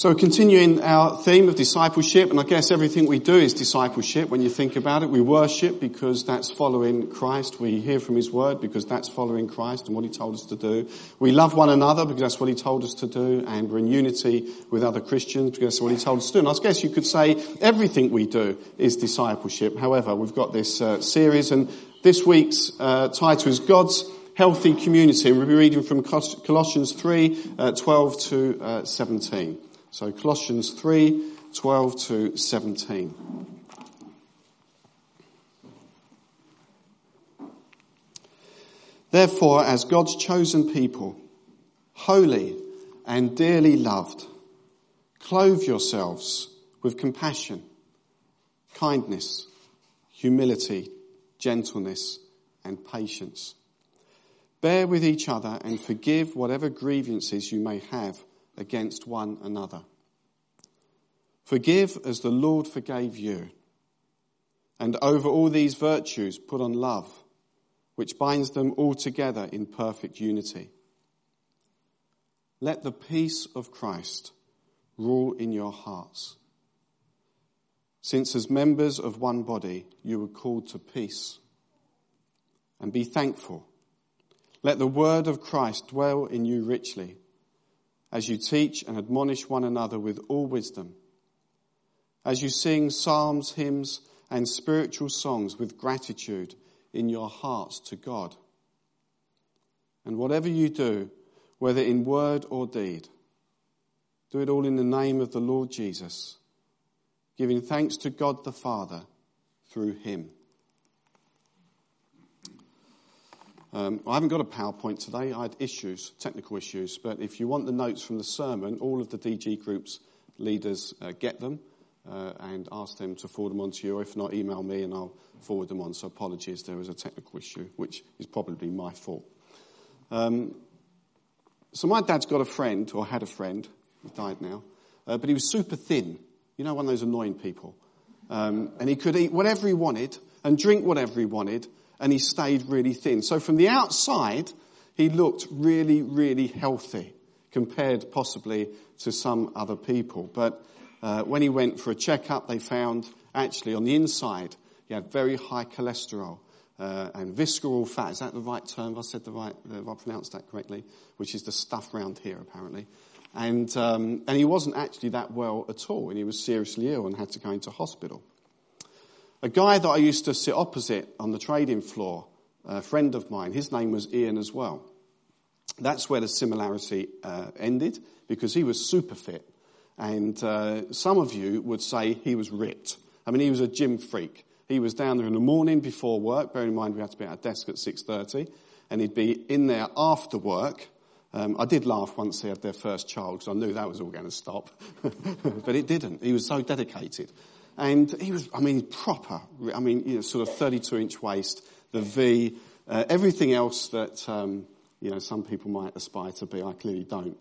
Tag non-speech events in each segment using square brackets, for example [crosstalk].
So continuing our theme of discipleship, and I guess everything we do is discipleship when you think about it. We worship because that's following Christ. We hear from His Word because that's following Christ and what He told us to do. We love one another because that's what He told us to do, and we're in unity with other Christians because that's what He told us to do. And I guess you could say everything we do is discipleship. However, we've got this uh, series, and this week's uh, title is God's Healthy Community. And we'll be reading from Colossians 3, uh, 12 to uh, 17. So Colossians 3, 12 to 17. Therefore, as God's chosen people, holy and dearly loved, clothe yourselves with compassion, kindness, humility, gentleness, and patience. Bear with each other and forgive whatever grievances you may have against one another. Forgive as the Lord forgave you. And over all these virtues, put on love, which binds them all together in perfect unity. Let the peace of Christ rule in your hearts. Since as members of one body you were called to peace. And be thankful. Let the word of Christ dwell in you richly as you teach and admonish one another with all wisdom, as you sing psalms, hymns, and spiritual songs with gratitude in your hearts to God. And whatever you do, whether in word or deed, do it all in the name of the Lord Jesus, giving thanks to God the Father through him. Um, I haven't got a PowerPoint today. I had issues, technical issues. But if you want the notes from the sermon, all of the DG Group's leaders uh, get them uh, and ask them to forward them on to you. If not, email me and I'll forward them on. So apologies, there was a technical issue, which is probably my fault. Um, so my dad's got a friend, or had a friend, he died now, uh, but he was super thin. You know, one of those annoying people. Um, and he could eat whatever he wanted and drink whatever he wanted and he stayed really thin. So from the outside, he looked really, really healthy compared possibly to some other people. But uh, when he went for a checkup, they found actually on the inside he had very high cholesterol uh, and visceral fat. Is that the right term? Have I said the right? Have I pronounced that correctly? Which is the stuff around here, apparently. And um, and he wasn't actually that well at all, and he was seriously ill and had to go into hospital. A guy that I used to sit opposite on the trading floor, a friend of mine, his name was Ian as well. That's where the similarity uh, ended because he was super fit. And uh, some of you would say he was ripped. I mean, he was a gym freak. He was down there in the morning before work. Bear in mind, we had to be at our desk at 6.30. And he'd be in there after work. Um, I did laugh once he had their first child because I knew that was all going to stop. [laughs] but it didn't. He was so dedicated. And he was, I mean, proper. I mean, you know, sort of 32 inch waist, the V, uh, everything else that, um, you know, some people might aspire to be. I clearly don't.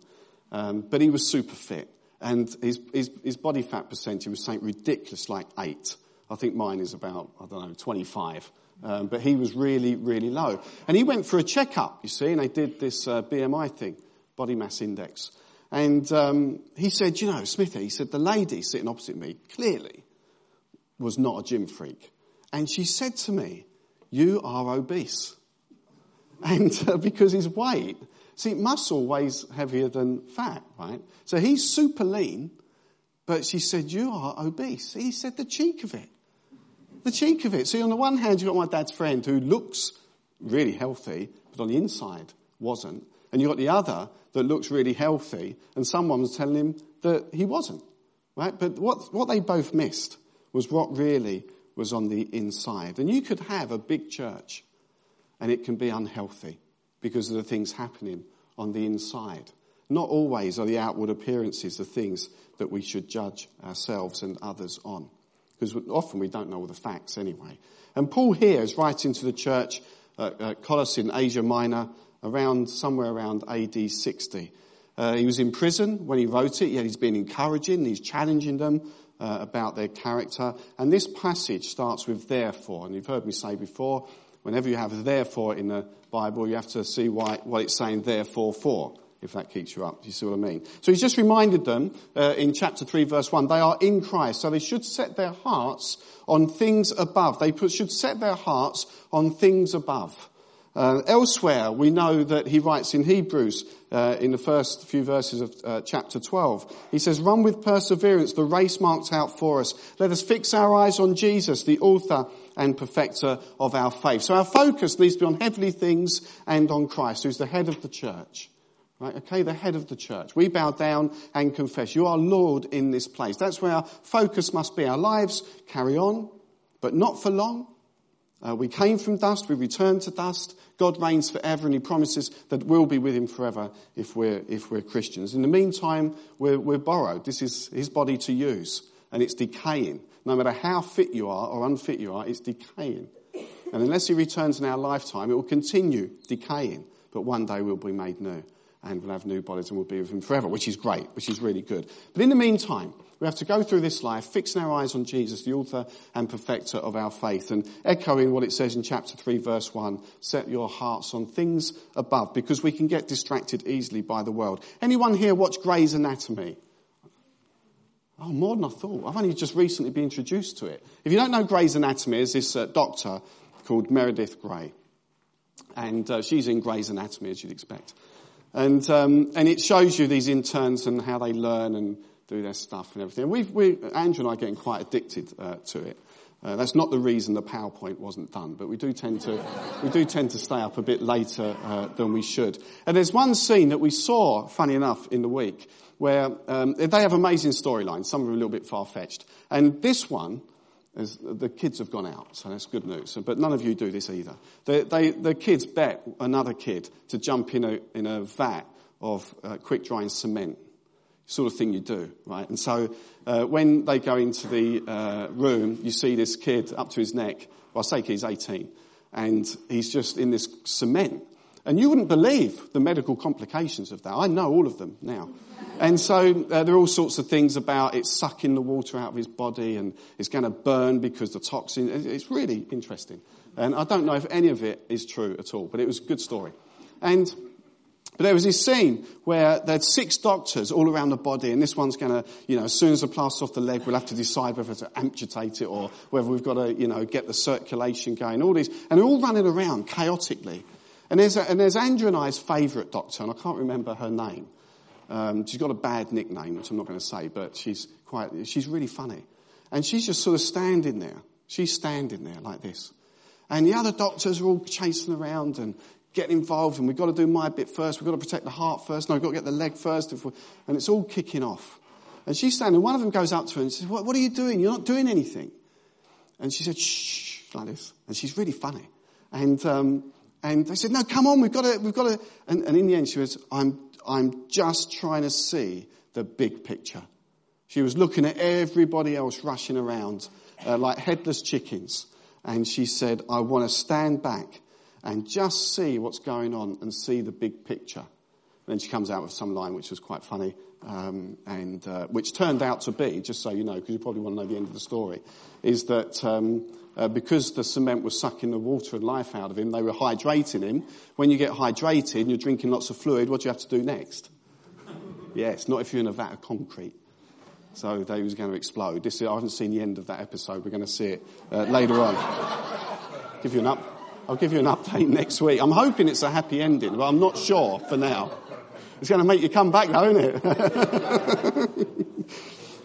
Um, but he was super fit. And his, his, his body fat percentage was something ridiculous, like eight. I think mine is about, I don't know, 25. Um, but he was really, really low. And he went for a checkup, you see, and they did this uh, BMI thing, body mass index. And um, he said, you know, Smithy, he said, the lady sitting opposite me, clearly, was not a gym freak. And she said to me, you are obese. And uh, because his weight, see, muscle weighs heavier than fat, right? So he's super lean, but she said, you are obese. He said, the cheek of it. The cheek of it. See, on the one hand, you've got my dad's friend who looks really healthy, but on the inside wasn't. And you've got the other that looks really healthy, and someone was telling him that he wasn't. Right? But what, what they both missed was what really was on the inside. And you could have a big church and it can be unhealthy because of the things happening on the inside. Not always are the outward appearances the things that we should judge ourselves and others on. Because often we don't know all the facts anyway. And Paul here is writing to the church at, in Asia Minor around, somewhere around AD 60. Uh, he was in prison when he wrote it, yet he's been encouraging, he's challenging them uh, about their character. And this passage starts with therefore. And you've heard me say before, whenever you have therefore in the Bible, you have to see why, what it's saying therefore for. if that keeps you up. Do you see what I mean? So he's just reminded them uh, in chapter 3 verse 1, they are in Christ. So they should set their hearts on things above. They should set their hearts on things above. Uh, elsewhere, we know that he writes in Hebrews, uh, in the first few verses of uh, chapter 12, he says, run with perseverance the race marked out for us. Let us fix our eyes on Jesus, the author and perfecter of our faith. So our focus needs to be on heavenly things and on Christ, who's the head of the church. Right, okay, the head of the church. We bow down and confess, you are Lord in this place. That's where our focus must be. Our lives carry on, but not for long. Uh, we came from dust, we return to dust. God reigns forever and he promises that we'll be with him forever if we're, if we're Christians. In the meantime, we're, we're borrowed. This is his body to use and it's decaying. No matter how fit you are or unfit you are, it's decaying. And unless he returns in our lifetime, it will continue decaying. But one day we'll be made new and we'll have new bodies and we'll be with him forever, which is great, which is really good. But in the meantime, we have to go through this life, fixing our eyes on Jesus, the author and perfecter of our faith, and echoing what it says in chapter 3 verse 1, set your hearts on things above, because we can get distracted easily by the world. Anyone here watch Grey's Anatomy? Oh, more than I thought. I've only just recently been introduced to it. If you don't know Grey's Anatomy, there's this uh, doctor called Meredith Grey. And uh, she's in Grey's Anatomy, as you'd expect. And, um, and it shows you these interns and how they learn and do their stuff and everything. We've, we, Andrew and I are getting quite addicted uh, to it. Uh, that's not the reason the PowerPoint wasn't done, but we do tend to, we do tend to stay up a bit later uh, than we should. And there's one scene that we saw, funny enough, in the week, where um, they have amazing storylines. Some are a little bit far-fetched. And this one, is, the kids have gone out, so that's good news. But none of you do this either. They, they, the kids bet another kid to jump in a, in a vat of uh, quick drying cement. Sort of thing you do, right? And so uh, when they go into the uh, room, you see this kid up to his neck. Well, I say he's 18, and he's just in this cement. And you wouldn't believe the medical complications of that. I know all of them now. And so uh, there are all sorts of things about it sucking the water out of his body and it's going to burn because the toxin. It's really interesting. And I don't know if any of it is true at all, but it was a good story. And but there was this scene where there's six doctors all around the body, and this one's going to, you know, as soon as the plaster's off the leg, we'll have to decide whether to amputate it or whether we've got to, you know, get the circulation going. All these, and they're all running around chaotically. And there's, a, and there's Andrew and I's favourite doctor, and I can't remember her name. Um, she's got a bad nickname, which I'm not going to say, but she's quite, she's really funny. And she's just sort of standing there. She's standing there like this. And the other doctors are all chasing around and getting involved, and we've got to do my bit first. We've got to protect the heart first. No, we've got to get the leg first. And it's all kicking off. And she's standing. One of them goes up to her and says, what, what are you doing? You're not doing anything. And she said, shh, this. And she's really funny. And, um, and they said, no, come on, we've got to, we've got to. And, and in the end, she was, I'm I'm just trying to see the big picture. She was looking at everybody else rushing around uh, like headless chickens. And she said, I want to stand back and just see what's going on and see the big picture. And then she comes out with some line which was quite funny, um, and uh, which turned out to be, just so you know, because you probably want to know the end of the story, is that um, uh, because the cement was sucking the water and life out of him, they were hydrating him. When you get hydrated and you're drinking lots of fluid, what do you have to do next? yes, not if you're in a vat of concrete. So they was going to explode. This, I haven't seen the end of that episode. We're going to see it uh, later on. give you an up, I'll give you an update next week. I'm hoping it's a happy ending, but I'm not sure for now. It's going to make you come back though, isn't it? [laughs]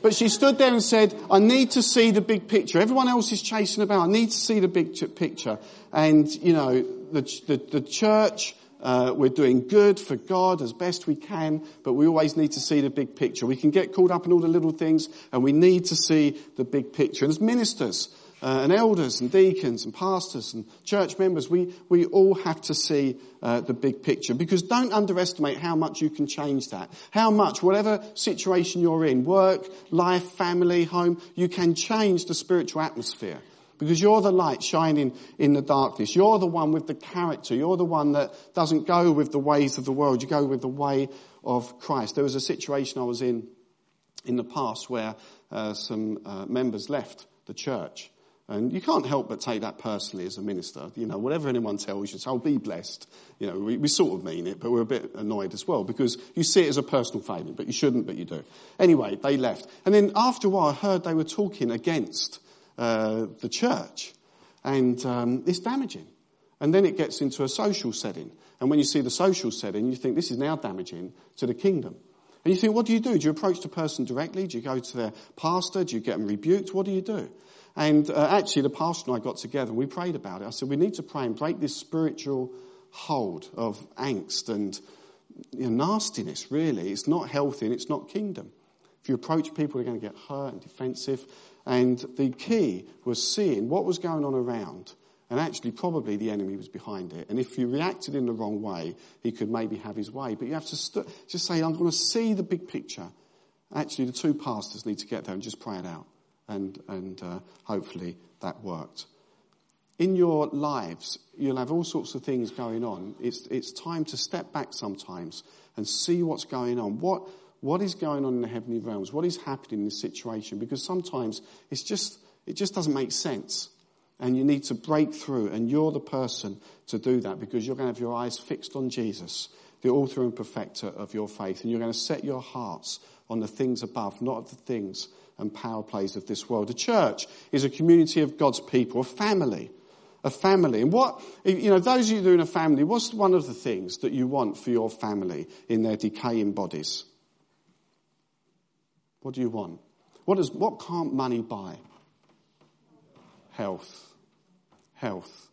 But she stood there and said, I need to see the big picture. Everyone else is chasing about. I need to see the big picture. And, you know, the, the, the church, uh, we're doing good for God as best we can, but we always need to see the big picture. We can get caught up in all the little things, and we need to see the big picture. And as ministers, uh, and elders and deacons and pastors and church members, we, we all have to see uh, the big picture because don't underestimate how much you can change that. How much, whatever situation you're in, work, life, family, home, you can change the spiritual atmosphere. Because you're the light shining in the darkness. You're the one with the character. You're the one that doesn't go with the ways of the world. You go with the way of Christ. There was a situation I was in in the past where uh, some uh, members left the church And you can't help but take that personally as a minister. You know, whatever anyone tells you, so be blessed. You know, we, we sort of mean it, but we're a bit annoyed as well because you see it as a personal failing, but you shouldn't, but you do. Anyway, they left. And then after a while, I heard they were talking against uh, the church. And um, it's damaging. And then it gets into a social setting. And when you see the social setting, you think this is now damaging to the kingdom. And you think, what do you do? Do you approach the person directly? Do you go to their pastor? Do you get them rebuked? What do you do? And uh, actually, the pastor and I got together and we prayed about it. I said, we need to pray and break this spiritual hold of angst and you know, nastiness, really. It's not healthy and it's not kingdom. If you approach people, they're going to get hurt and defensive. And the key was seeing what was going on around and actually, probably the enemy was behind it. And if you reacted in the wrong way, he could maybe have his way. But you have to st- just say, I'm going to see the big picture. Actually, the two pastors need to get there and just pray it out. And, and uh, hopefully that worked. In your lives, you'll have all sorts of things going on. It's, it's time to step back sometimes and see what's going on. What, what is going on in the heavenly realms? What is happening in this situation? Because sometimes it's just, it just doesn't make sense. And you need to break through, and you're the person to do that because you're going to have your eyes fixed on Jesus, the author and perfecter of your faith, and you're going to set your hearts on the things above, not the things and power plays of this world. A church is a community of God's people, a family. A family. And what, you know, those of you doing a family, what's one of the things that you want for your family in their decaying bodies? What do you want? What, does, what can't money buy? Health. Health.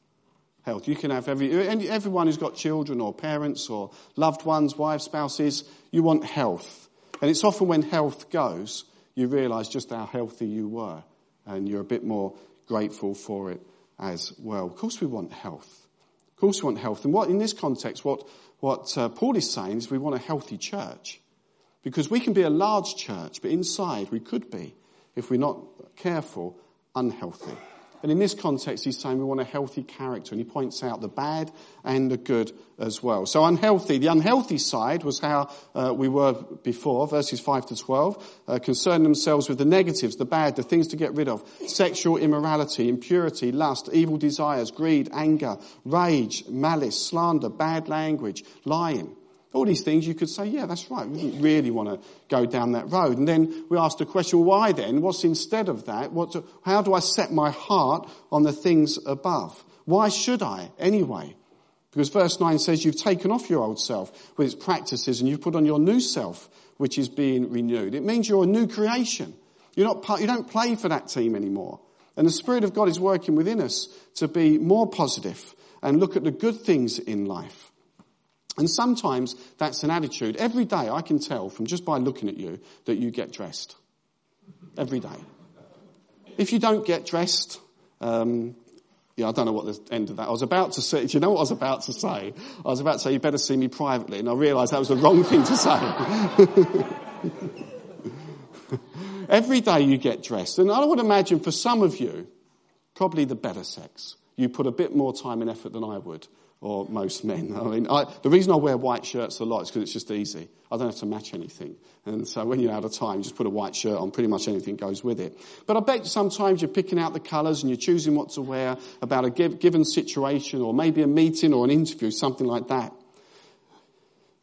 Health. You can have every, everyone who's got children or parents or loved ones, wives, spouses, you want health. And it's often when health goes, you realize just how healthy you were and you're a bit more grateful for it as well. Of course we want health. Of course we want health. And what, in this context, what, what uh, Paul is saying is we want a healthy church. Because we can be a large church, but inside we could be, if we're not careful, unhealthy. And in this context, he's saying we want a healthy character, and he points out the bad and the good as well. So unhealthy. The unhealthy side was how uh, we were before, verses 5 to 12, uh, concern themselves with the negatives, the bad, the things to get rid of. Sexual immorality, impurity, lust, evil desires, greed, anger, rage, malice, slander, bad language, lying. All these things you could say, yeah, that's right. We didn't really want to go down that road. And then we asked the question, why then? What's instead of that? What how do I set my heart on the things above? Why should I anyway? Because verse 9 says you've taken off your old self with its practices and you've put on your new self, which is being renewed. It means you're a new creation. You're not part, you don't play for that team anymore. And the Spirit of God is working within us to be more positive and look at the good things in life. And sometimes that's an attitude. Every day I can tell from just by looking at you that you get dressed. Every day. If you don't get dressed, um, yeah, I don't know what the end of that. I was about to say, [laughs] do you know what I was about to say? I was about to say, you better see me privately, and I realised that was the wrong [laughs] thing to say. [laughs] Every day you get dressed, and I would imagine for some of you, probably the better sex. You put a bit more time and effort than I would or most men. I mean, I, the reason I wear white shirts a lot is because it's just easy. I don't have to match anything. And so when you're out of time, you just put a white shirt on, pretty much anything goes with it. But I bet sometimes you're picking out the colours and you're choosing what to wear about a given situation or maybe a meeting or an interview, something like that.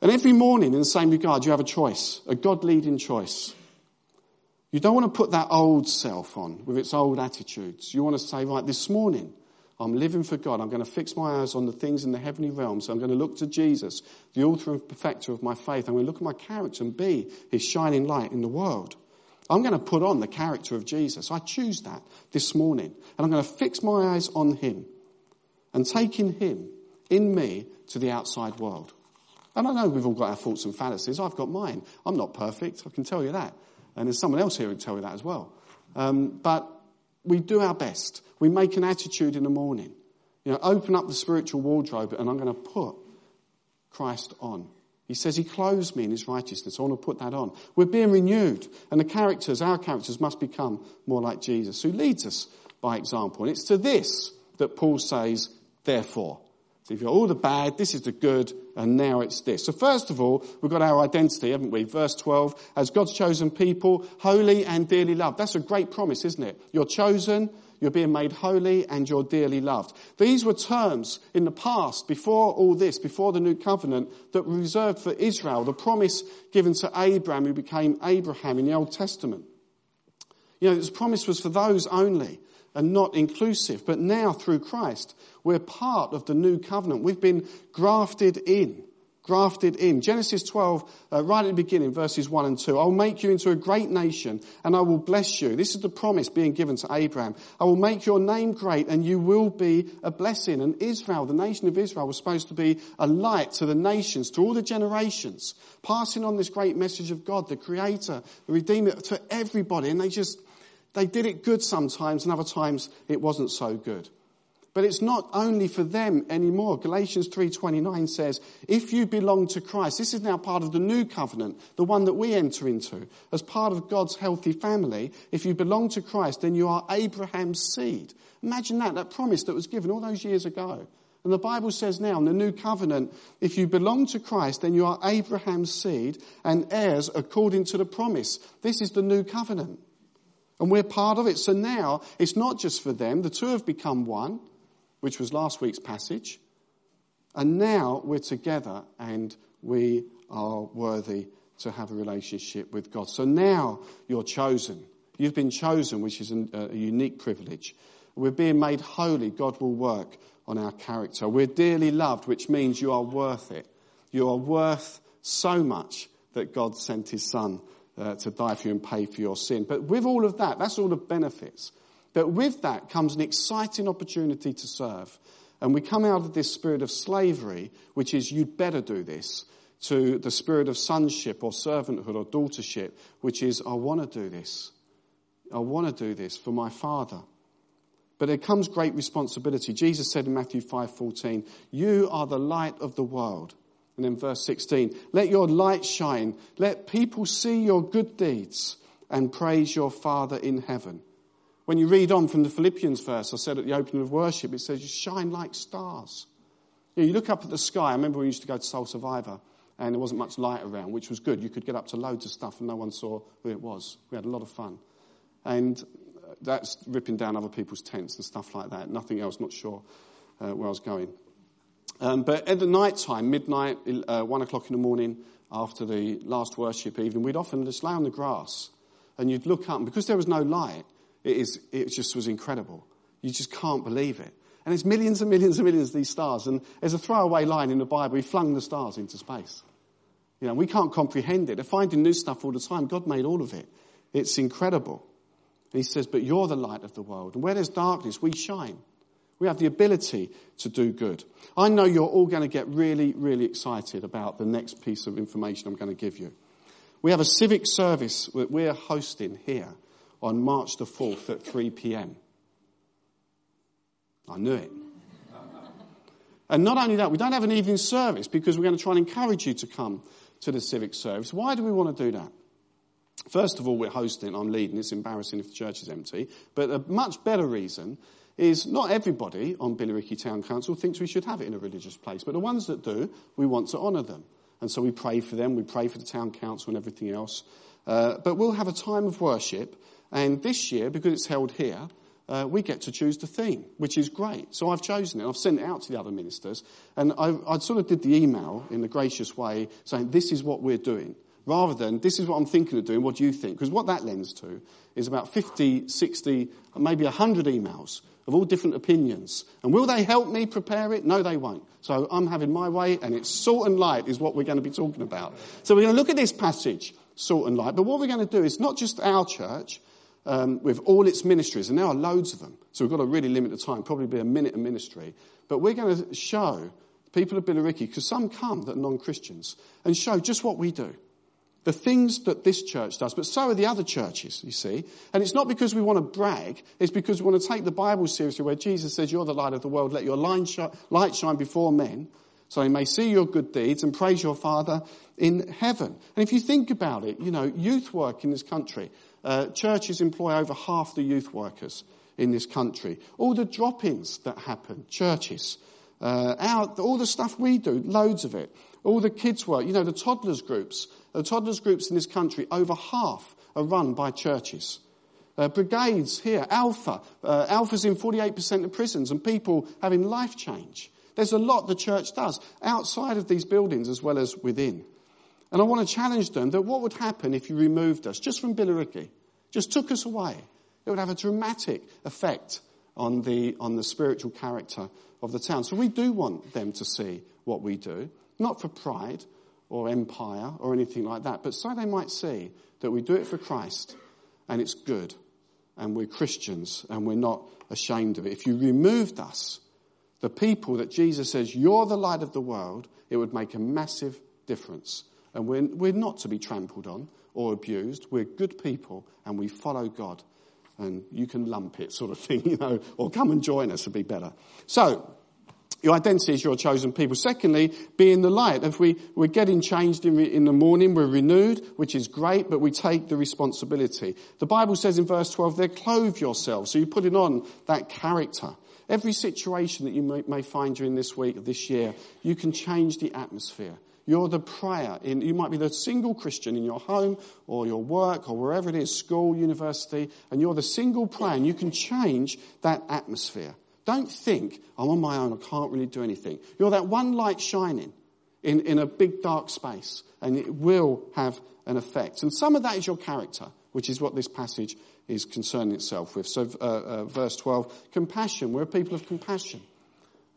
And every morning in the same regard, you have a choice, a God-leading choice. You don't want to put that old self on with its old attitudes. You want to say, right, this morning, I'm living for God. I'm going to fix my eyes on the things in the heavenly realms. I'm going to look to Jesus, the author and perfecter of my faith. I'm going to look at my character and be his shining light in the world. I'm going to put on the character of Jesus. I choose that this morning. And I'm going to fix my eyes on him and taking him in me to the outside world. And I know we've all got our faults and fallacies. I've got mine. I'm not perfect. I can tell you that. And there's someone else here who can tell you that as well. Um, but we do our best. We make an attitude in the morning. You know, open up the spiritual wardrobe and I'm going to put Christ on. He says he clothes me in his righteousness. I want to put that on. We're being renewed and the characters, our characters must become more like Jesus who leads us by example. And it's to this that Paul says, therefore. So if you're all the bad, this is the good, and now it's this. So first of all, we've got our identity, haven't we? Verse 12, as God's chosen people, holy and dearly loved. That's a great promise, isn't it? You're chosen, you're being made holy, and you're dearly loved. These were terms in the past, before all this, before the new covenant, that were reserved for Israel, the promise given to Abram, who became Abraham in the Old Testament. You know, this promise was for those only and not inclusive. But now, through Christ, we're part of the new covenant. We've been grafted in. Grafted in. Genesis 12, uh, right at the beginning, verses 1 and 2. I'll make you into a great nation and I will bless you. This is the promise being given to Abraham. I will make your name great and you will be a blessing. And Israel, the nation of Israel, was supposed to be a light to the nations, to all the generations, passing on this great message of God, the Creator, the Redeemer, to everybody. And they just, they did it good sometimes and other times it wasn't so good. But it's not only for them anymore. Galatians 3:29 says, "If you belong to Christ, this is now part of the new covenant, the one that we enter into as part of God's healthy family. If you belong to Christ, then you are Abraham's seed." Imagine that, that promise that was given all those years ago. And the Bible says now in the new covenant, if you belong to Christ, then you are Abraham's seed and heirs according to the promise. This is the new covenant. And we're part of it. So now it's not just for them. The two have become one, which was last week's passage. And now we're together and we are worthy to have a relationship with God. So now you're chosen. You've been chosen, which is a, unique privilege. We're being made holy. God will work on our character. We're dearly loved, which means you are worth it. You are worth so much that God sent his son uh, to die for you and pay for your sin. But with all of that, that's all the benefits. But with that comes an exciting opportunity to serve. And we come out of this spirit of slavery, which is you'd better do this, to the spirit of sonship or servanthood or daughtership, which is I want to do this. I want to do this for my father. But there comes great responsibility. Jesus said in Matthew 5:14, "You are the light of the world." And then verse 16, let your light shine. Let people see your good deeds and praise your Father in heaven. When you read on from the Philippians verse, I said at the opening of worship, it says you shine like stars. You, you look up at the sky. I remember we used to go to Soul Survivor and there wasn't much light around, which was good. You could get up to loads of stuff and no one saw who it was. We had a lot of fun. And that's ripping down other people's tents and stuff like that. Nothing else, not sure uh, where I was going. Um, but at the night time, midnight, uh, one o'clock in the morning, after the last worship evening, we'd often just lay on the grass and you'd look up, and because there was no light, it, is, it just was incredible. You just can't believe it. And it's millions and millions and millions of these stars. And there's a throwaway line in the Bible, he flung the stars into space. You know, we can't comprehend it. They're finding new stuff all the time. God made all of it. It's incredible. And he says, but you're the light of the world. And where there's darkness, we shine. We have the ability to do good. I know you're all going to get really, really excited about the next piece of information I'm going to give you. We have a civic service that we're hosting here on March the 4th at 3 p.m. I knew it. And not only that, we don't have an evening service because we're going to try and encourage you to come to the civic service. Why do we want to do that? First of all, we're hosting, I'm leading, it's embarrassing if the church is empty, but a much better reason is not everybody on Billericay Town Council thinks we should have it in a religious place, but the ones that do, we want to honour them. And so we pray for them, we pray for the town council and everything else. Uh, but we'll have a time of worship, and this year, because it's held here, uh, we get to choose the theme, which is great. So I've chosen it. I've sent it out to the other ministers, and I, I sort of did the email in a gracious way saying, this is what we're doing rather than this is what I'm thinking of doing, what do you think? Because what that lends to is about 50, 60, maybe 100 emails of all different opinions. And will they help me prepare it? No, they won't. So I'm having my way, and it's salt and light is what we're going to be talking about. So we're going to look at this passage, salt and light. But what we're going to do is not just our church, um, with all its ministries, and there are loads of them. So we've got to really limit the time, probably be a minute a ministry. But we're going to show people of Billericay, because some come that are non-Christians, and show just what we do the things that this church does, but so are the other churches, you see. And it's not because we want to brag, it's because we want to take the Bible seriously where Jesus says, you're the light of the world, let your light shine before men so they may see your good deeds and praise your Father in heaven. And if you think about it, you know, youth work in this country, uh, churches employ over half the youth workers in this country. All the drop-ins that happen, churches, uh, our, all the stuff we do, loads of it. All the kids' work, you know, the toddlers groups. The toddlers groups in this country, over half are run by churches. Uh, brigades here, Alpha. Uh, Alpha's in 48% of prisons and people having life change. There's a lot the church does outside of these buildings as well as within. And I want to challenge them that what would happen if you removed us just from Billericay, just took us away? It would have a dramatic effect on the, on the spiritual character of the town. So we do want them to see what we do, not for pride or empire or anything like that, but so they might see that we do it for Christ and it's good and we're Christians and we're not ashamed of it. If you removed us, the people that Jesus says, you're the light of the world, it would make a massive difference. And we're, we're not to be trampled on or abused. We're good people and we follow God. And you can lump it sort of thing, [laughs] you know, or come and join us would be better. So, your identity is your chosen people. Secondly, be in the light. If we, we're getting changed in, in the morning, we're renewed, which is great, but we take the responsibility. The Bible says in verse 12, they clothe yourselves. So you're putting on that character. Every situation that you may, may find during this week, this year, you can change the atmosphere. You're the prayer in, you might be the single Christian in your home or your work or wherever it is, school, university, and you're the single prayer and you can change that atmosphere. Don't think, I'm on my own, I can't really do anything. You're that one light shining in, in a big dark space, and it will have an effect. And some of that is your character, which is what this passage is concerning itself with. So, uh, uh, verse 12, compassion. We're a people of compassion.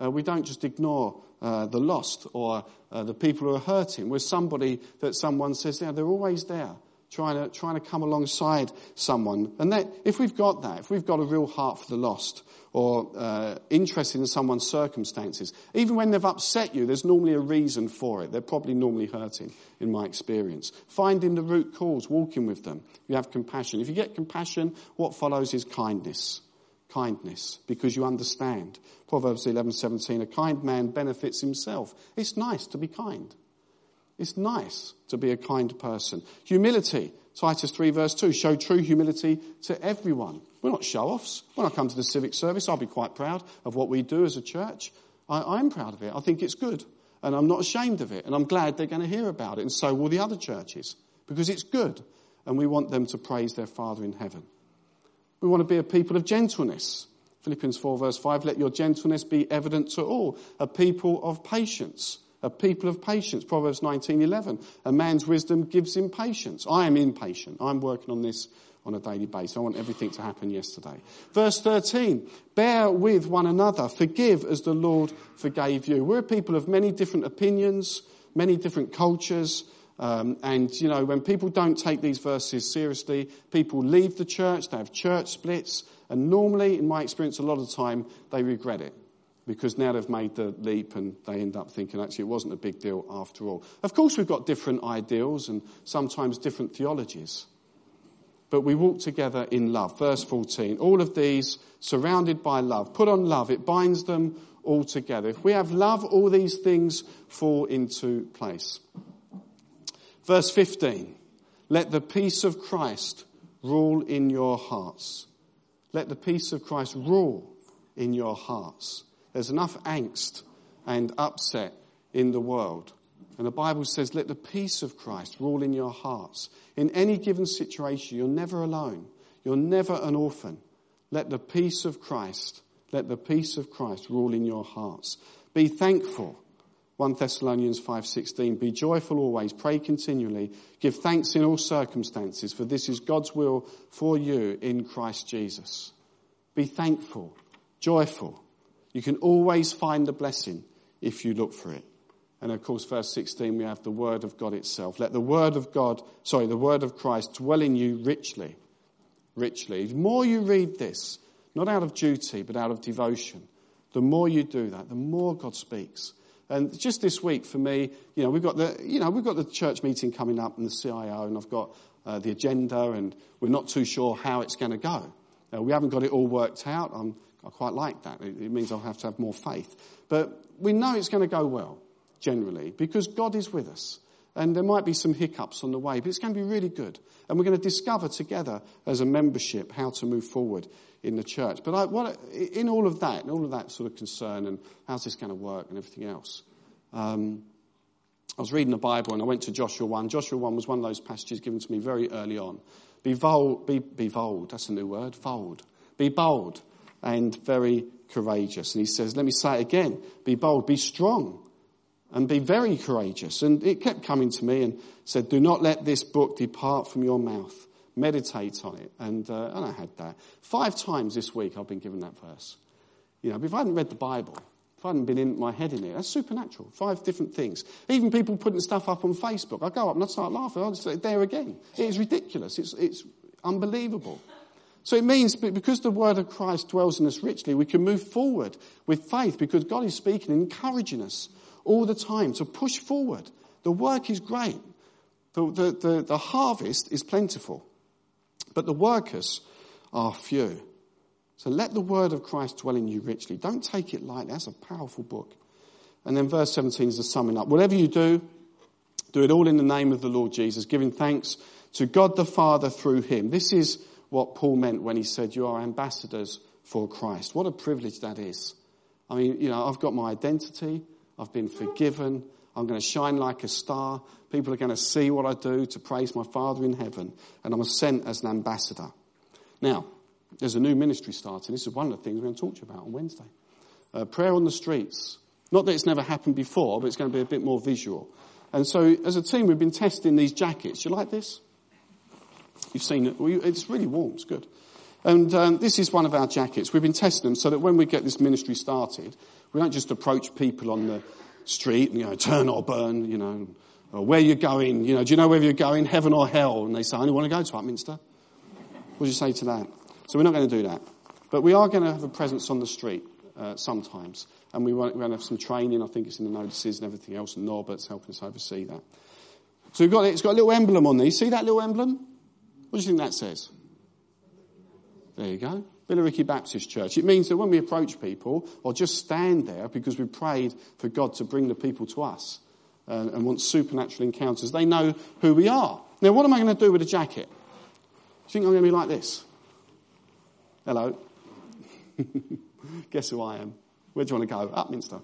Uh, we don't just ignore uh, the lost or uh, the people who are hurting. We're somebody that someone says, yeah, they're always there trying to, trying to come alongside someone. And that, if we've got that, if we've got a real heart for the lost or uh, interested in someone's circumstances, even when they've upset you, there's normally a reason for it. They're probably normally hurting, in my experience. Finding the root cause, walking with them. You have compassion. If you get compassion, what follows is kindness. Kindness, because you understand. Proverbs 11:17. A kind man benefits himself. It's nice to be kind. It's nice to be a kind person. Humility, Titus 3 verse 2, show true humility to everyone. We're not show-offs. When I come to the civic service, I'll be quite proud of what we do as a church. I, am proud of it. I think it's good. And I'm not ashamed of it. And I'm glad they're going to hear about it. And so will the other churches. Because it's good. And we want them to praise their Father in heaven. We want to be a people of gentleness. Philippians 4 verse 5, let your gentleness be evident to all. A people of patience a people of patience. Proverbs 19:11. A man's wisdom gives him patience. I am impatient. I'm working on this on a daily basis. I want everything to happen yesterday. Verse 13. Bear with one another. Forgive as the Lord forgave you. We're a people of many different opinions, many different cultures. Um, and, you know, when people don't take these verses seriously, people leave the church, they have church splits, and normally, in my experience, a lot of the time, they regret it because now they've made the leap and they end up thinking actually it wasn't a big deal after all. Of course, we've got different ideals and sometimes different theologies, but we walk together in love. Verse 14, all of these surrounded by love. Put on love, it binds them all together. If we have love, all these things fall into place. Verse 15, let the peace of Christ rule in your hearts. Let the peace of Christ rule in your hearts. There's enough angst and upset in the world. And the Bible says, let the peace of Christ rule in your hearts. In any given situation, you're never alone. You're never an orphan. Let the peace of Christ, let the peace of Christ rule in your hearts. Be thankful. 1 Thessalonians 5:16 Be joyful always pray continually give thanks in all circumstances for this is God's will for you in Christ Jesus Be thankful joyful you can always find the blessing if you look for it. And of course, verse 16, we have the word of God itself. Let the word of God, sorry, the word of Christ dwell in you richly. Richly. The more you read this, not out of duty, but out of devotion, the more you do that, the more God speaks. And just this week for me, you know, we've got the, you know, we've got the church meeting coming up and the CIO and I've got uh, the agenda and we're not too sure how it's going to go. Uh, we haven't got it all worked out. I'm I quite like that. It, it means I'll have to have more faith. But we know it's going to go well, generally, because God is with us. And there might be some hiccups on the way, but it's going to be really good. And we're going to discover together as a membership how to move forward in the church. But I, what, in all of that, in all of that sort of concern and how's this going to work and everything else, um, I was reading the Bible and I went to Joshua 1. Joshua 1 was one of those passages given to me very early on. Be bold, be, be bold, that's a new word, bold. Be bold and very courageous. And he says, let me say it again, be bold, be strong and be very courageous. And it kept coming to me and said, do not let this book depart from your mouth. Meditate on it. And, uh, and I had that. Five times this week I've been given that verse. You know, if I hadn't read the Bible, if I hadn't been in my head in it, that's supernatural. Five different things. Even people putting stuff up on Facebook. I go up and I start laughing. I just say, there again. It is ridiculous. It's, it's unbelievable. So it means because the word of Christ dwells in us richly, we can move forward with faith because God is speaking and encouraging us all the time to push forward. The work is great. The, the, the, the harvest is plentiful, but the workers are few. So let the word of Christ dwell in you richly. Don't take it lightly. That's a powerful book. And then verse 17 is the summing up. Whatever you do, do it all in the name of the Lord Jesus, giving thanks to God the Father through him. This is what Paul meant when he said, You are ambassadors for Christ. What a privilege that is. I mean, you know, I've got my identity, I've been forgiven, I'm going to shine like a star. People are going to see what I do to praise my Father in heaven, and I'm sent as an ambassador. Now, there's a new ministry starting. This is one of the things we're going to talk to you about on Wednesday. Uh, prayer on the streets. Not that it's never happened before, but it's going to be a bit more visual. And so, as a team, we've been testing these jackets. You like this? You've seen it. It's really warm. It's good. And um, this is one of our jackets. We've been testing them so that when we get this ministry started, we don't just approach people on the street you know, turn or burn, you know, or where you're going, you know, do you know where you're going, heaven or hell? And they say, I only want to go to Upminster. What do you say to that? So we're not going to do that. But we are going to have a presence on the street uh, sometimes. And we want, we're going to have some training. I think it's in the notices and everything else. And Norbert's helping us oversee that. So we've got, it's got a little emblem on there. You see that little emblem? What do you think that says? There you go. Billericay Baptist Church. It means that when we approach people or just stand there because we prayed for God to bring the people to us uh, and want supernatural encounters, they know who we are. Now, what am I going to do with a jacket? Do you think I'm going to be like this? Hello. [laughs] Guess who I am? Where do you want to go? Upminster.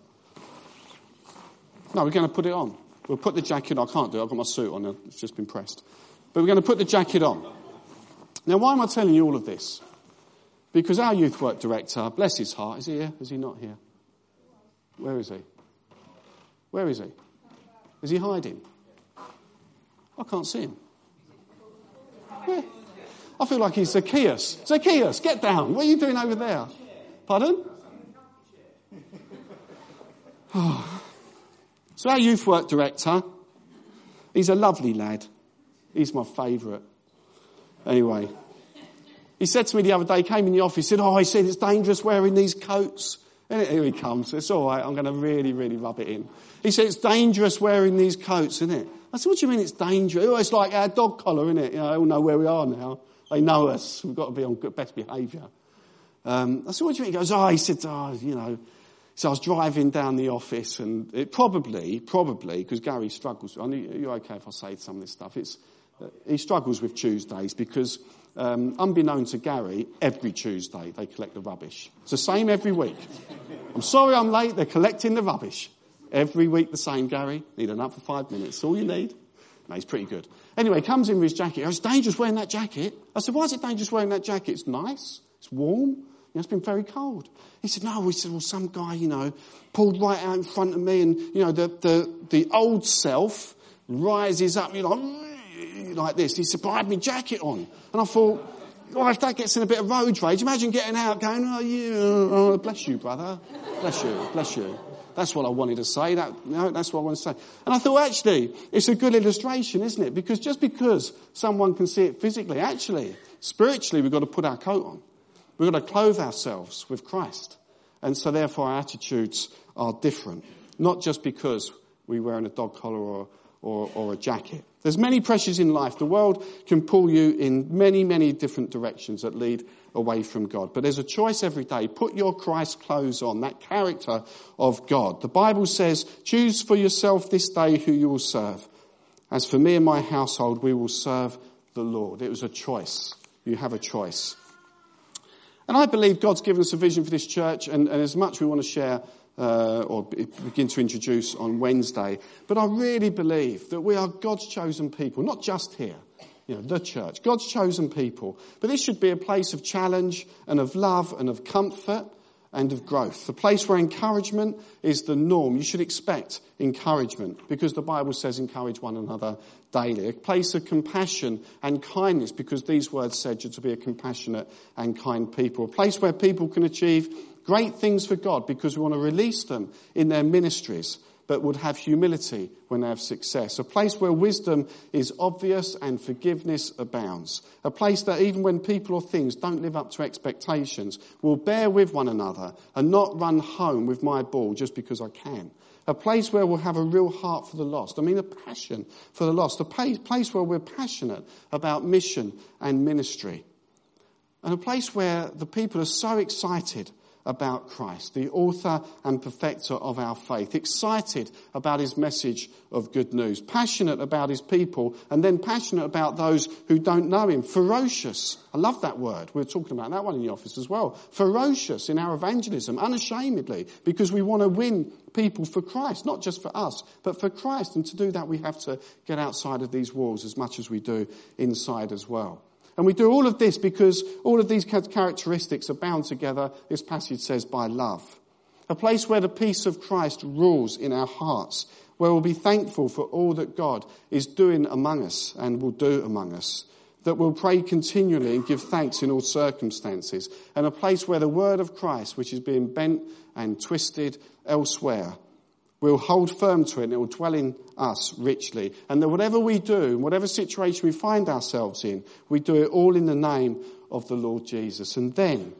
No, we're going to put it on. We'll put the jacket on. I can't do it. I've got my suit on. It's just been pressed. But we're going to put the jacket on. Now, why am I telling you all of this? Because our youth work director, bless his heart, is he here? Is he not here? Where is he? Where is he? Is he hiding? I can't see him. Where? I feel like he's Zacchaeus. Zacchaeus, get down. What are you doing over there? Pardon? [sighs] so our youth work director, he's a lovely lad. He's my favourite. Anyway, he said to me the other day, he came in the office, he said, oh, he said it's dangerous wearing these coats. And here he comes. It's all right. I'm going to really, really rub it in. He said, it's dangerous wearing these coats, isn't it? I said, what do you mean it's dangerous? Oh, it's like our dog collar, isn't it? You know, they all know where we are now. They know us. We've got to be on good, best behaviour. Um, I said, what do you mean? He goes, oh, he said, oh, you know. So I was driving down the office and it probably, probably, because Gary struggles. I know you're okay if I say some of this stuff. It's, uh, he struggles with Tuesdays because um, unbeknown to Gary, every Tuesday they collect the rubbish. It's the same every week. I'm sorry I'm late, they're collecting the rubbish. Every week the same, Gary. Need an up for five minutes. all you need. No, he's pretty good. Anyway, comes in with his jacket. Oh, it's dangerous wearing that jacket. I said, why is it dangerous wearing that jacket? It's nice. It's warm. You know, it's been very cold. He said, no. He said, well, some guy, you know, pulled right out in front of me and, you know, the, the, the old self rises up, you know, like this. He said, but I had my jacket on. And I thought, well, if that gets in a bit of road rage, imagine getting out going, oh, you, oh, oh, bless you, brother. Bless you, bless you. That's what I wanted to say. That, know, that's what I want to say. And I thought, actually, it's a good illustration, isn't it? Because just because someone can see it physically, actually, spiritually, we've got to put our coat on. We've got to clothe ourselves with Christ. And so therefore our attitudes are different. Not just because we wear a dog collar or, or, or a jacket. There's many pressures in life. The world can pull you in many, many different directions that lead away from God. But there's a choice every day. Put your Christ clothes on, that character of God. The Bible says, choose for yourself this day who you will serve. As for me and my household, we will serve the Lord. It was a choice. You have a choice. And I believe God's given us a vision for this church, and, and as much we want to share uh, or begin to introduce on Wednesday. But I really believe that we are God's chosen people, not just here, you know, the church, God's chosen people. But this should be a place of challenge and of love and of comfort and of growth. A place where encouragement is the norm. You should expect encouragement because the Bible says encourage one another daily. A place of compassion and kindness because these words said you to be a compassionate and kind people. A place where people can achieve great things for God because we want to release them in their ministries, but would have humility when they have success. A place where wisdom is obvious and forgiveness abounds. A place that even when people or things don't live up to expectations, will bear with one another and not run home with my ball just because I can. A place where we'll have a real heart for the lost. I mean, a passion for the lost. A place where we're passionate about mission and ministry. And a place where the people are so excited about Christ, the author and perfecter of our faith, excited about his message of good news, passionate about his people, and then passionate about those who don't know him, ferocious. I love that word. We are talking about that one in the office as well. Ferocious in our evangelism, unashamedly, because we want to win people for Christ, not just for us, but for Christ. And to do that, we have to get outside of these walls as much as we do inside as well. And we do all of this because all of these characteristics are bound together, this passage says, by love. A place where the peace of Christ rules in our hearts, where we'll be thankful for all that God is doing among us and will do among us. That we'll pray continually and give thanks in all circumstances. And a place where the word of Christ, which is being bent and twisted elsewhere, We'll hold firm to it and it will dwell in us richly. And that whatever we do, whatever situation we find ourselves in, we do it all in the name of the Lord Jesus. And then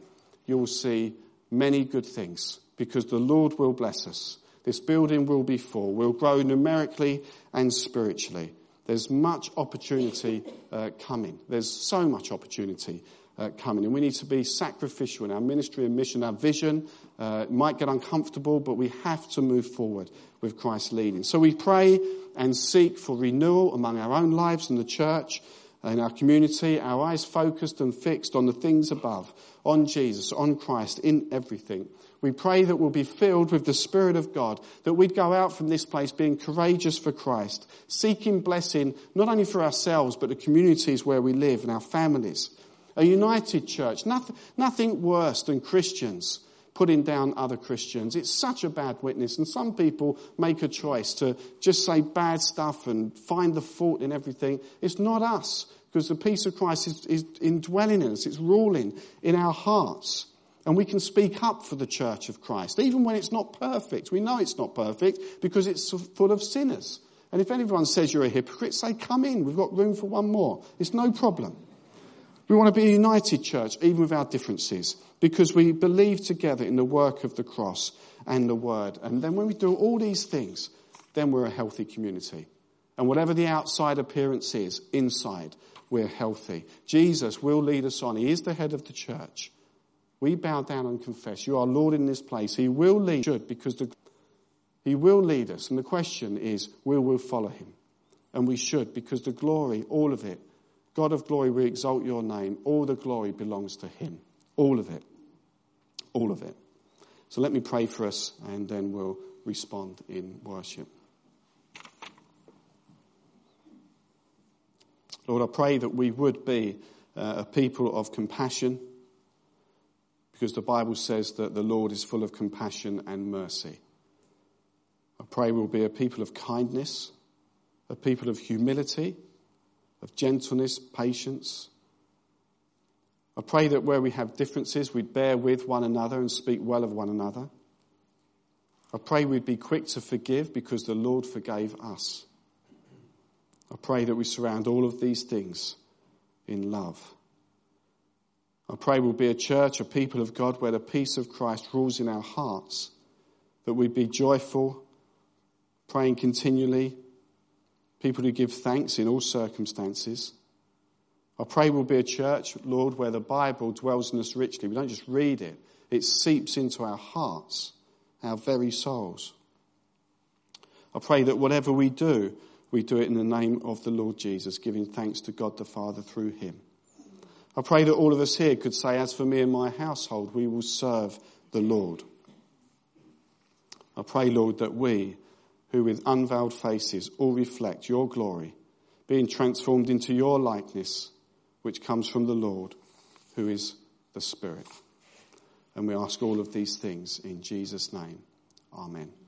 you'll see many good things because the Lord will bless us. This building will be full. We'll grow numerically and spiritually. There's much opportunity uh, coming. There's so much opportunity uh, coming. And we need to be sacrificial in our ministry and mission, our vision. Uh, might get uncomfortable, but we have to move forward with Christ's leading. So we pray and seek for renewal among our own lives and the church in our community, our eyes focused and fixed on the things above, on Jesus, on Christ, in everything. We pray that we'll be filled with the Spirit of God, that we'd go out from this place being courageous for Christ, seeking blessing not only for ourselves, but the communities where we live and our families a united church. Nothing, nothing worse than Christians putting down other Christians. It's such a bad witness. And some people make a choice to just say bad stuff and find the fault in everything. It's not us because the peace of Christ is, is indwelling in us. It's ruling in our hearts. And we can speak up for the church of Christ, even when it's not perfect. We know it's not perfect because it's full of sinners. And if anyone says you're a hypocrite, say, come in. We've got room for one more. It's no problem. We want to be a united church, even with our differences, because we believe together in the work of the cross and the word. And then when we do all these things, then we're a healthy community. And whatever the outside appearance is, inside, we're healthy. Jesus will lead us on. He is the head of the church. We bow down and confess, You are Lord in this place. He will lead, should, because the, He will lead us. And the question is, will we follow Him? And we should, because the glory, all of it, God of glory, we exalt your name. All the glory belongs to him. All of it. All of it. So let me pray for us and then we'll respond in worship. Lord, I pray that we would be uh, a people of compassion because the Bible says that the Lord is full of compassion and mercy. I pray we'll be a people of kindness, a people of humility, of gentleness, patience. I pray that where we have differences, we'd bear with one another and speak well of one another. I pray we'd be quick to forgive because the Lord forgave us. I pray that we surround all of these things in love. I pray we'll be a church, a people of God, where the peace of Christ rules in our hearts, that we'd be joyful, praying continually, people who give thanks in all circumstances. I pray we'll be a church, Lord, where the Bible dwells in us richly. We don't just read it, it seeps into our hearts, our very souls. I pray that whatever we do, we do it in the name of the Lord Jesus, giving thanks to God the Father through him. I pray that all of us here could say, as for me and my household, we will serve the Lord. I pray, Lord, that we, who with unveiled faces all reflect your glory, being transformed into your likeness, which comes from the Lord, who is the Spirit. And we ask all of these things in Jesus' name. Amen.